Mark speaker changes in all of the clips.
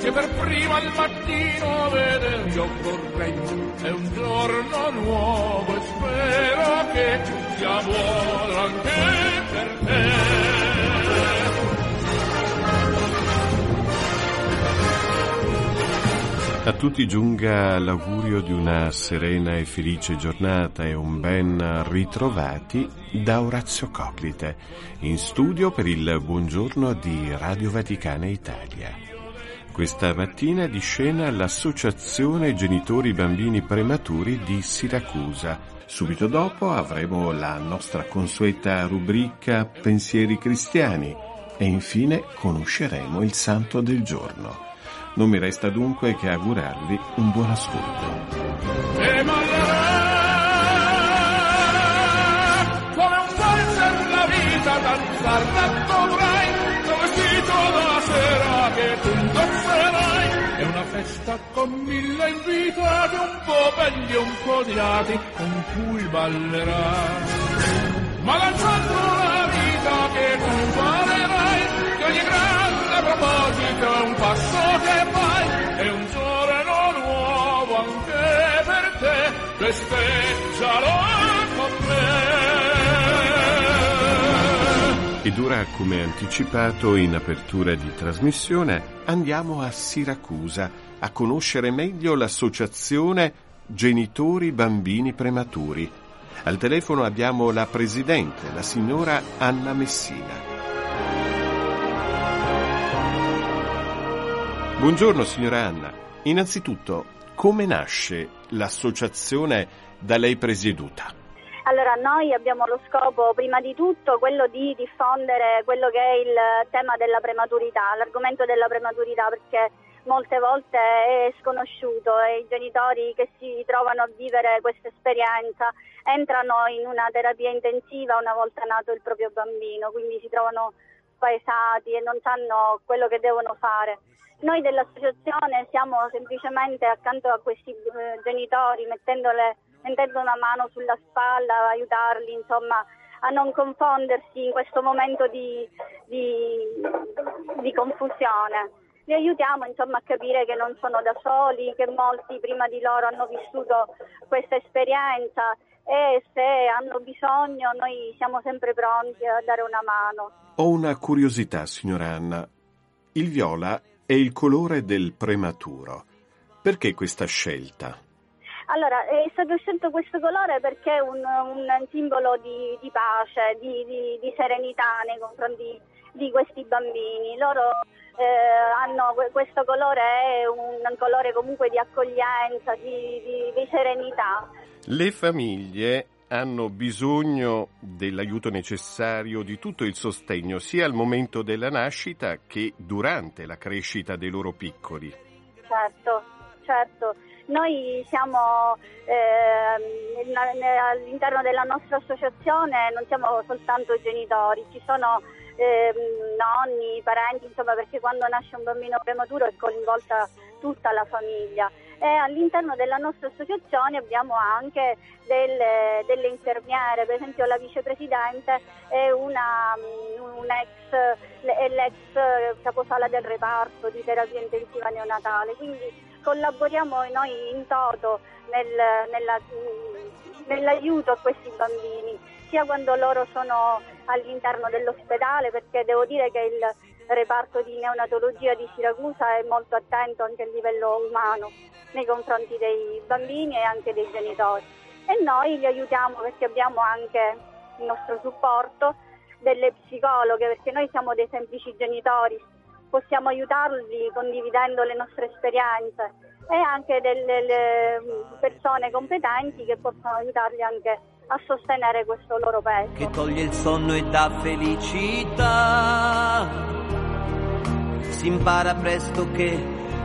Speaker 1: che per prima al mattino veder io vorrei. È un giorno nuovo e spero che sia buono anche per te.
Speaker 2: A tutti giunga l'augurio di una serena e felice giornata e un ben ritrovati da Orazio Coclite, in studio per il buongiorno di Radio Vaticana Italia. Questa mattina di scena l'Associazione Genitori Bambini Prematuri di Siracusa. Subito dopo avremo la nostra consueta rubrica Pensieri Cristiani e infine conosceremo il Santo del Giorno. Non mi resta dunque che augurarvi un buon ascolto.
Speaker 1: E festa con mille invitati, un po' belli e un po' dirati, con cui ballerai. Ma lanciando la vita che tu farerai, che ogni grande proposito è un passo che fai, è un giorno nuovo anche per te, festeggialo
Speaker 2: Ed ora, come anticipato in apertura di trasmissione, andiamo a Siracusa a conoscere meglio l'associazione Genitori Bambini Prematuri. Al telefono abbiamo la presidente, la signora Anna Messina. Buongiorno signora Anna. Innanzitutto, come nasce l'associazione da lei presieduta?
Speaker 3: Allora, noi abbiamo lo scopo, prima di tutto, quello di diffondere quello che è il tema della prematurità, l'argomento della prematurità, perché molte volte è sconosciuto e i genitori che si trovano a vivere questa esperienza entrano in una terapia intensiva una volta nato il proprio bambino, quindi si trovano spaesati e non sanno quello che devono fare. Noi dell'associazione siamo semplicemente accanto a questi eh, genitori mettendole, mettendo una mano sulla spalla, aiutarli insomma, a non confondersi in questo momento di, di, di confusione. Li aiutiamo insomma, a capire che non sono da soli, che molti prima di loro hanno vissuto questa esperienza e se hanno bisogno noi siamo sempre pronti a dare una mano.
Speaker 2: Ho una curiosità, signora Anna. Il viola è il colore del prematuro. Perché questa scelta?
Speaker 3: Allora, è stato scelto questo colore perché è un, un simbolo di, di pace, di, di, di, serenità nei confronti di questi bambini. Loro eh, hanno questo colore, è un colore comunque di accoglienza, di serenità.
Speaker 2: Le famiglie hanno bisogno dell'aiuto necessario, di tutto il sostegno, sia al momento della nascita che durante la crescita dei loro piccoli.
Speaker 3: Certo, certo. Noi siamo eh, all'interno della nostra associazione, non siamo soltanto genitori, ci sono eh, nonni, parenti, insomma perché quando nasce un bambino prematuro è coinvolta tutta la famiglia e all'interno della nostra associazione abbiamo anche delle, delle infermiere, per esempio la vicepresidente è una, l'ex caposala del reparto di terapia intensiva neonatale, quindi collaboriamo noi in toto nel, nella, nell'aiuto a questi bambini, sia quando loro sono all'interno dell'ospedale, perché devo dire che il reparto di neonatologia di Siracusa è molto attento anche a livello umano nei confronti dei bambini e anche dei genitori. E noi li aiutiamo perché abbiamo anche il nostro supporto delle psicologhe, perché noi siamo dei semplici genitori, possiamo aiutarli condividendo le nostre esperienze e anche delle persone competenti che possono aiutarli anche a sostenere questo loro peso.
Speaker 4: Che toglie il sonno e dà felicità. Si impara presto che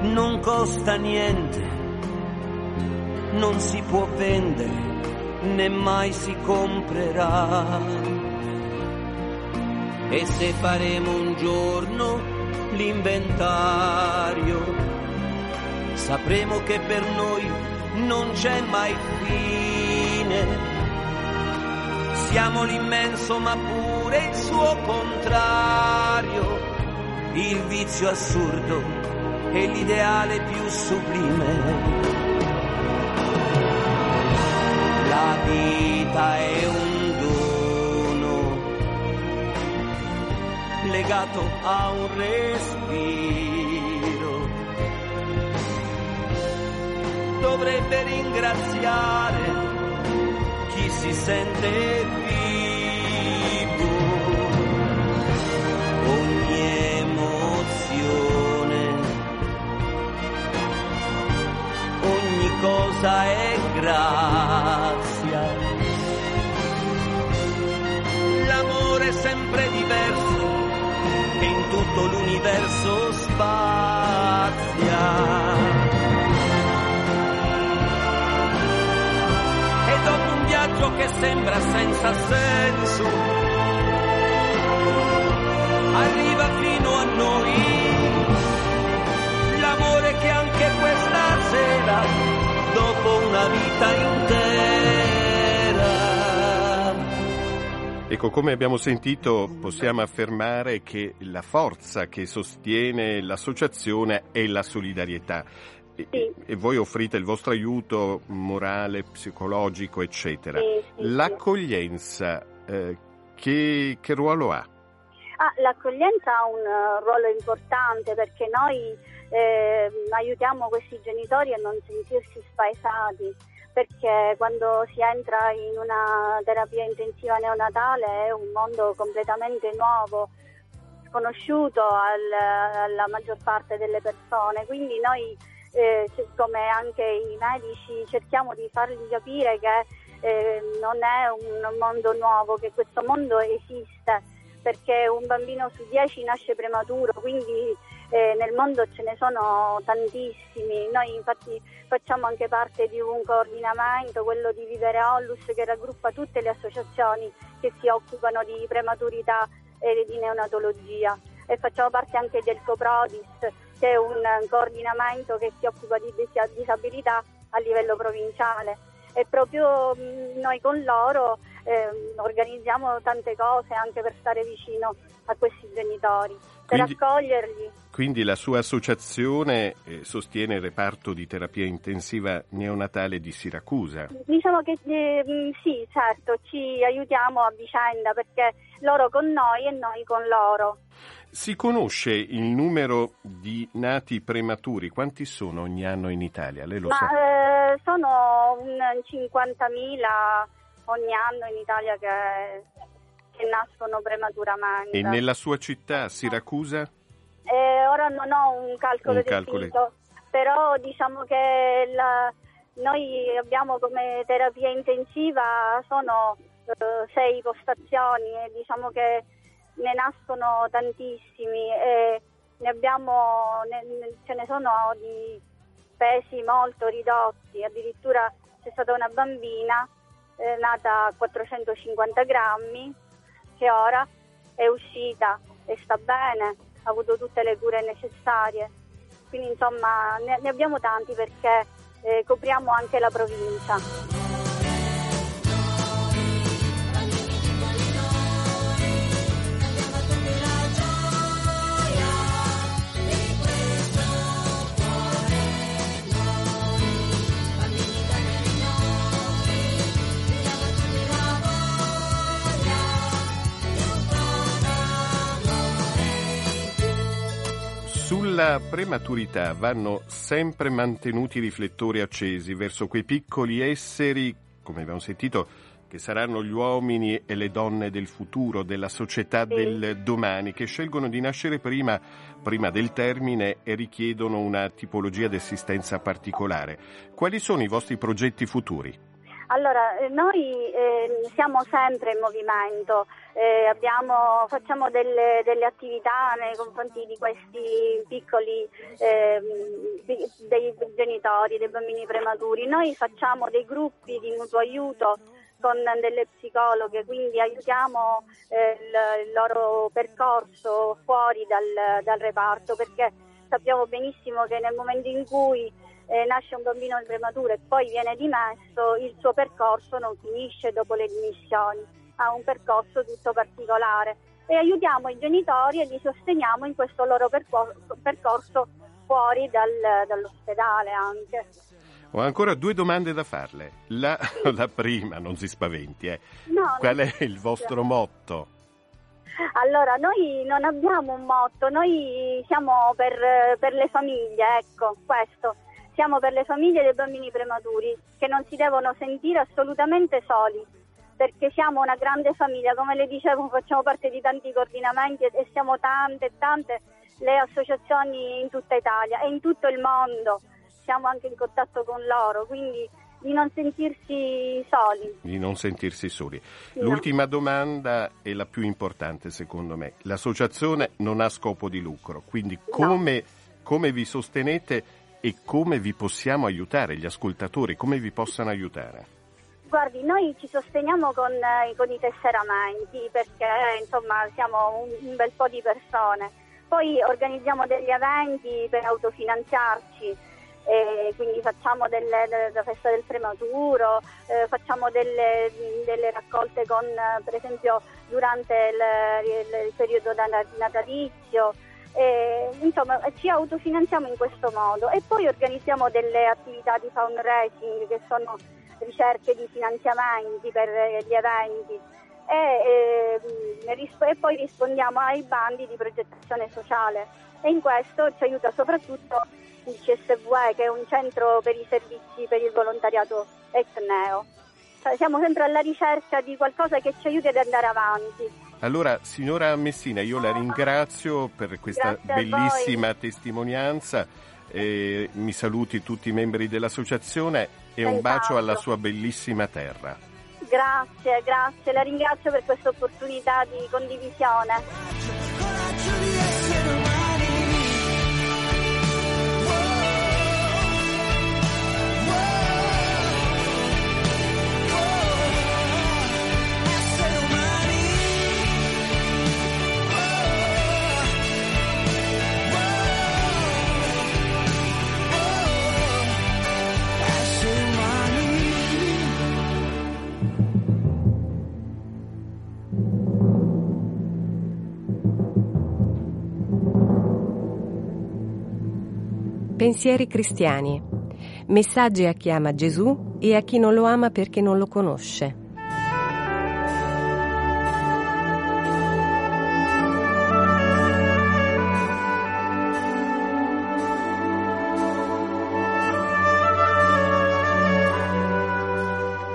Speaker 4: non costa niente non si può vendere né mai si comprerà. E se faremo un giorno l'inventario, sapremo che per noi non c'è mai fine. Siamo l'immenso ma pure il suo contrario, il vizio assurdo e l'ideale più sublime. La vita è un legato a un respiro. Dovrebbe ringraziare chi si sente vivo. Ogni emozione, ogni cosa è grazia. L'amore è sempre in tutto l'universo spazia. E dopo un viaggio che sembra senza senso, arriva fino a noi l'amore che anche questa sera, dopo una vita intera,
Speaker 2: Ecco, come abbiamo sentito, possiamo affermare che la forza che sostiene l'associazione è la solidarietà. E,
Speaker 3: Sì.
Speaker 2: e voi offrite il vostro aiuto morale, psicologico, eccetera.
Speaker 3: Sì, sì.
Speaker 2: L'accoglienza, eh, che, che ruolo ha?
Speaker 3: Ah, l'accoglienza ha un eh, ruolo importante perché noi eh, aiutiamo questi genitori a non sentirsi spaesati, perché quando si entra in una terapia intensiva neonatale è un mondo completamente nuovo, sconosciuto al- alla maggior parte delle persone, quindi noi eh, come anche i medici cerchiamo di fargli capire che eh, non è un mondo nuovo, che questo mondo esiste perché un bambino su dieci nasce prematuro, quindi eh, nel mondo ce ne sono tantissimi. Noi infatti facciamo anche parte di un coordinamento, quello di Vivere Onlus, che raggruppa tutte le associazioni che si occupano di prematurità e di neonatologia. E facciamo parte anche del COPRODIS, che è un coordinamento che si occupa di dis- disabilità a livello provinciale. E proprio mh, noi con loro ehm, organizziamo tante cose anche per stare vicino a questi genitori, per
Speaker 2: Quindi-
Speaker 3: accoglierli.
Speaker 2: Quindi la sua associazione eh, sostiene il reparto di terapia intensiva neonatale di Siracusa.
Speaker 3: Diciamo che eh, mh, sì, certo, ci aiutiamo a vicenda perché loro con noi e noi con loro.
Speaker 2: Si conosce il numero di nati prematuri? Quanti sono ogni anno in Italia? Lei lo sa?
Speaker 3: Ma eh, sono un 50.000 ogni anno in Italia che, che nascono prematuramente.
Speaker 2: E nella sua città, Siracusa?
Speaker 3: Eh, ora non ho un calcolo
Speaker 2: Un
Speaker 3: preciso, però diciamo che la- noi abbiamo come terapia intensiva sono eh, sei postazioni e diciamo che ne nascono tantissimi e ne abbiamo, ne- ce ne sono di pesi molto ridotti, addirittura c'è stata una bambina eh, nata a 450 grammi che ora è uscita e sta bene, ha avuto tutte le cure necessarie. Quindi insomma ne, ne abbiamo tanti perché eh, copriamo anche la provincia.
Speaker 2: Sulla prematurità vanno sempre mantenuti i riflettori accesi verso quei piccoli esseri, come abbiamo sentito, che saranno gli uomini e le donne del futuro, della società del domani, che scelgono di nascere prima, prima del termine e richiedono una tipologia di assistenza particolare. Quali sono i vostri progetti futuri?
Speaker 3: Allora, eh, noi eh, siamo sempre in movimento, eh, abbiamo, facciamo delle, delle, attività nei confronti di questi piccoli ehm, dei genitori, dei bambini prematuri. Noi facciamo dei gruppi di mutuo aiuto con delle psicologhe, quindi aiutiamo eh, il, il, loro percorso fuori dal, dal reparto perché sappiamo benissimo che nel momento in cui eh, nasce un bambino prematuro e poi viene dimesso, il suo percorso non finisce dopo le dimissioni, ha un percorso tutto particolare e aiutiamo i genitori e li sosteniamo in questo loro percorso, percorso fuori dal, dall'ospedale anche.
Speaker 2: Ho ancora due domande da farle. La, la prima, non si spaventi, eh. no, qual è il vostro motto?
Speaker 3: Allora, noi non abbiamo un motto, noi siamo per, per le famiglie, ecco, questo siamo per le famiglie dei bambini prematuri che non si devono sentire assolutamente soli perché siamo una grande famiglia, come le dicevo facciamo parte di tanti coordinamenti e siamo tante e tante le associazioni in tutta Italia e in tutto il mondo, siamo anche in contatto con loro, quindi di non sentirsi soli.
Speaker 2: Di non sentirsi soli. L'ultima no. domanda è la più importante secondo me. L'associazione non ha scopo di lucro, quindi come, no. come vi sostenete e come vi possiamo aiutare, gli ascoltatori, come vi possano aiutare?
Speaker 3: Guardi, noi ci sosteniamo con, eh, con i tesseramenti perché insomma siamo un, un, bel po' di persone. Poi organizziamo degli eventi per autofinanziarci, eh, quindi facciamo delle, la festa del prematuro, eh, facciamo delle, delle, raccolte con, per esempio durante il, il periodo natalizio. E, insomma, ci autofinanziamo in questo modo e poi organizziamo delle attività di fundraising che sono ricerche di finanziamenti per gli eventi e, e, e poi rispondiamo ai bandi di progettazione sociale e in questo ci aiuta soprattutto il CSVE che è un centro per i servizi per il volontariato ex neo. Cioè, siamo sempre alla ricerca di qualcosa che ci aiuti ad andare avanti.
Speaker 2: Allora, signora Messina, io la ringrazio per questa bellissima testimonianza. Eh, mi saluti tutti i membri dell'associazione e un bacio alla sua bellissima terra.
Speaker 3: Grazie, grazie, la ringrazio per questa opportunità di condivisione.
Speaker 5: Pensieri cristiani. Messaggi a chi ama Gesù e a chi non lo ama perché non lo conosce.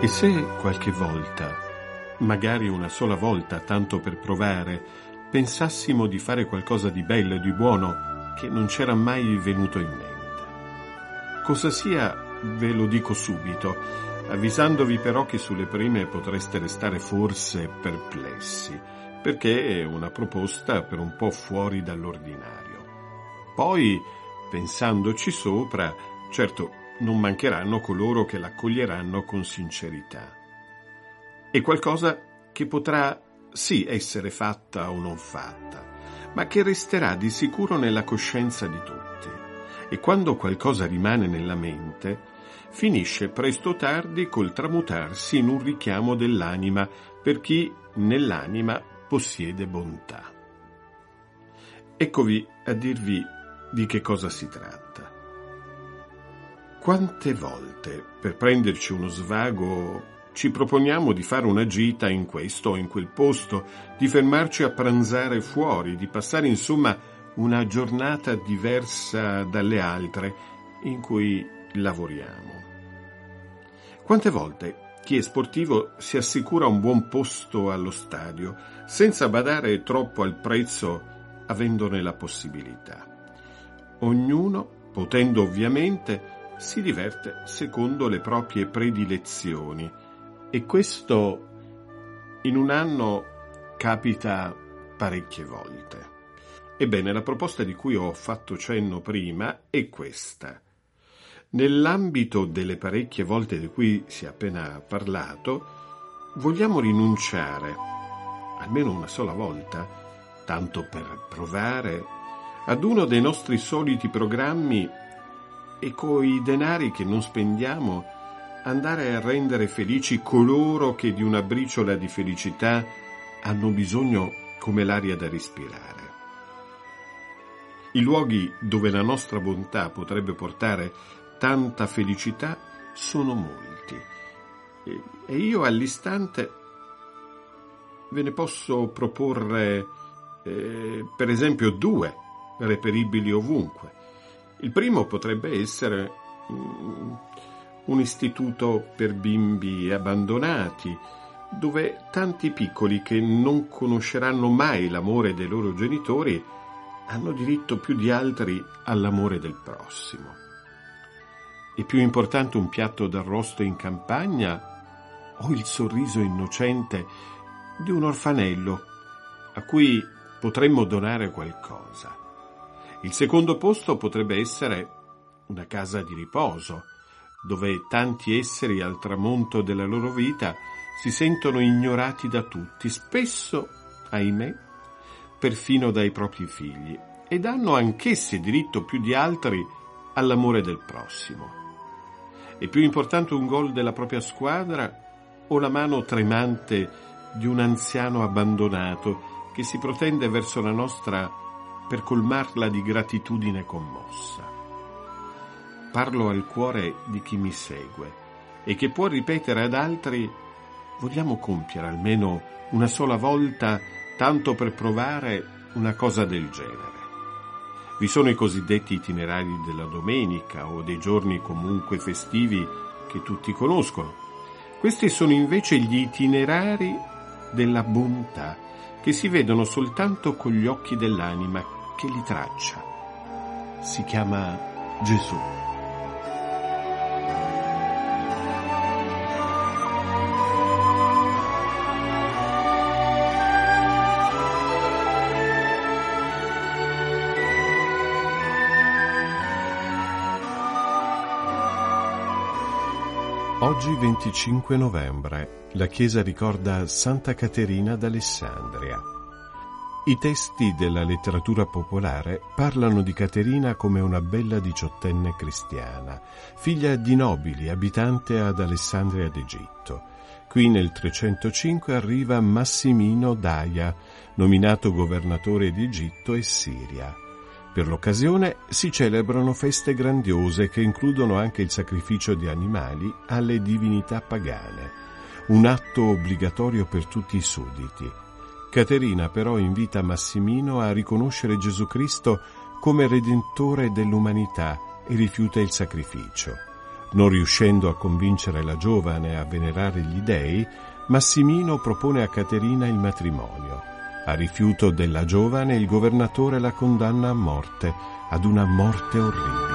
Speaker 2: E se qualche volta, magari una sola volta, tanto per provare, pensassimo di fare qualcosa di bello e di buono che non c'era mai venuto in mente. Cosa sia ve lo dico subito, avvisandovi però che sulle prime potreste restare forse perplessi, perché è una proposta per un po' fuori dall'ordinario. Poi, pensandoci sopra, certo non mancheranno coloro che l'accoglieranno con sincerità. È qualcosa che potrà sì essere fatta o non fatta, ma che resterà di sicuro nella coscienza di tutti. E quando qualcosa rimane nella mente, finisce presto o tardi col tramutarsi in un richiamo dell'anima per chi nell'anima possiede bontà. Eccovi a dirvi di che cosa si tratta. Quante volte, per prenderci uno svago ci proponiamo di fare una gita in questo o in quel posto, di fermarci a pranzare fuori, di passare insomma una giornata diversa dalle altre in cui lavoriamo. Quante volte chi è sportivo si assicura un buon posto allo stadio, senza badare troppo al prezzo, avendone la possibilità. Ognuno, potendo ovviamente, si diverte secondo le proprie predilezioni e questo in un anno capita parecchie volte. Ebbene, la proposta di cui ho fatto cenno prima è questa. Nell'ambito delle parecchie volte di cui si è appena parlato, vogliamo rinunciare, almeno una sola volta, tanto per provare, ad uno dei nostri soliti programmi e coi denari che non spendiamo andare a rendere felici coloro che di una briciola di felicità hanno bisogno come l'aria da respirare. I luoghi dove la nostra bontà potrebbe portare tanta felicità sono molti e io all'istante ve ne posso proporre eh, per esempio due reperibili ovunque. Il primo potrebbe essere um, un istituto per bimbi abbandonati, dove tanti piccoli che non conosceranno mai l'amore dei loro genitori hanno diritto più di altri all'amore del prossimo. È più importante un piatto d'arrosto in campagna o il sorriso innocente di un orfanello a cui potremmo donare qualcosa. Il secondo posto potrebbe essere una casa di riposo, dove tanti esseri al tramonto della loro vita si sentono ignorati da tutti, spesso, ahimè, perfino dai propri figli, ed hanno anch'essi diritto più di altri all'amore del prossimo. È più importante un gol della propria squadra o la mano tremante di un anziano abbandonato che si protende verso la nostra per colmarla di gratitudine commossa. Parlo al cuore di chi mi segue e che può ripetere ad altri vogliamo compiere almeno una sola volta tanto per provare una cosa del genere. Vi sono i cosiddetti itinerari della domenica o dei giorni comunque festivi che tutti conoscono. Questi sono invece gli itinerari della bontà che si vedono soltanto con gli occhi dell'anima che li traccia. Si chiama Gesù. Oggi 25 novembre la Chiesa ricorda Santa Caterina d'Alessandria. I testi della letteratura popolare parlano di Caterina come una bella diciottenne cristiana, figlia di nobili, abitante ad Alessandria d'Egitto. Qui nel 305 arriva Massimino Daia, nominato governatore di Egitto e Siria. Per l'occasione si celebrano feste grandiose che includono anche il sacrificio di animali alle divinità pagane, un atto obbligatorio per tutti i sudditi. Caterina però invita Massimino a riconoscere Gesù Cristo come redentore dell'umanità e rifiuta il sacrificio. Non riuscendo a convincere la giovane a venerare gli dei, Massimino propone a Caterina il matrimonio. A rifiuto della giovane il governatore la condanna a morte, ad una morte orribile.